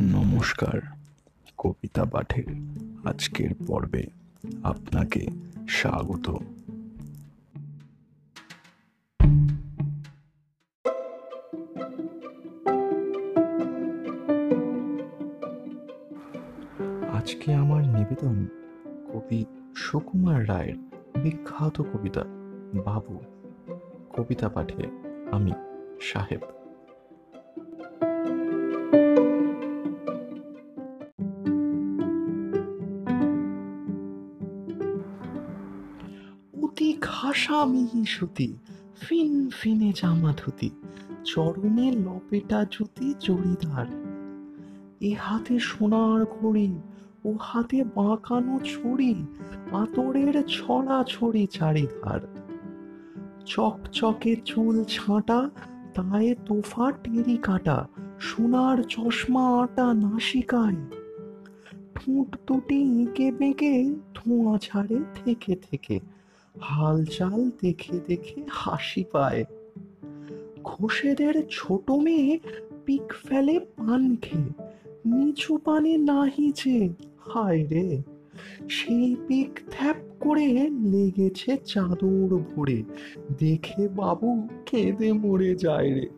নমস্কার, কবিতা পাঠের আজকের পর্বে আপনাকে স্বাগত। আজকে আমার নিবেদন কবি সুকুমার রায়ের বিখ্যাত কবিতা, বাবু। কবিতা পাঠে আমি সাহেব। অতি ঘাসা মিহি সুতি, ফিন ফিনে জামা ধুতি, চরণে লপেটা জুতি জড়িদার এ হাতে সোনার ঘড়ি, ও হাতে বাঁকানো ছড়ি আতরের ছড়া ছড়ি চারিধার। চকচকে চুল ছাঁটা, তায়ে তোফা টেরি কাটা, সোনার চশমা আটা নাসিকায়। ঠোঁট দুটি এঁকে বেঁকে ধোঁয়া ছাড়ে থেকে থেকে হালচাল দেখে দেখে হাসি পায়। ঘোষেদের ছোট মেয়ে পিক ফেলে পান খেয়ে, নিচু পানে নাহিছে হায় রে। সেই পিক থ্যাপ করে লেগেছে চাদর ভরে, দেখে বাবু কেঁদে মরে যায় রে।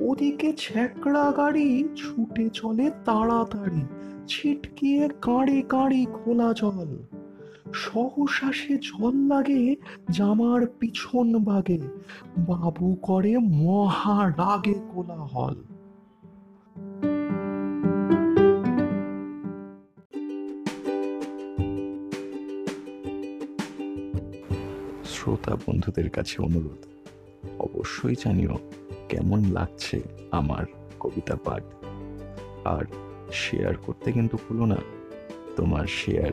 ওদিকে ছ্যাকড়া গাড়ি ছুটে চলে তাড়াতাড়ি, ছিটকিয়ে কাঁড়ে কাঁড়ি খোলা জল। সহশ্বাসে জল লাগে জামার পিছন বাগে। বাবু করে মহা রাগে কোলাহল। শ্রোতা বন্ধুদের কাছে অনুরোধ, অবশ্যই জানিও কেমন লাগছে আমার কবিতা পাঠ। আর শেয়ার করতে কিন্তু ভুলো না, তোমার শেয়ার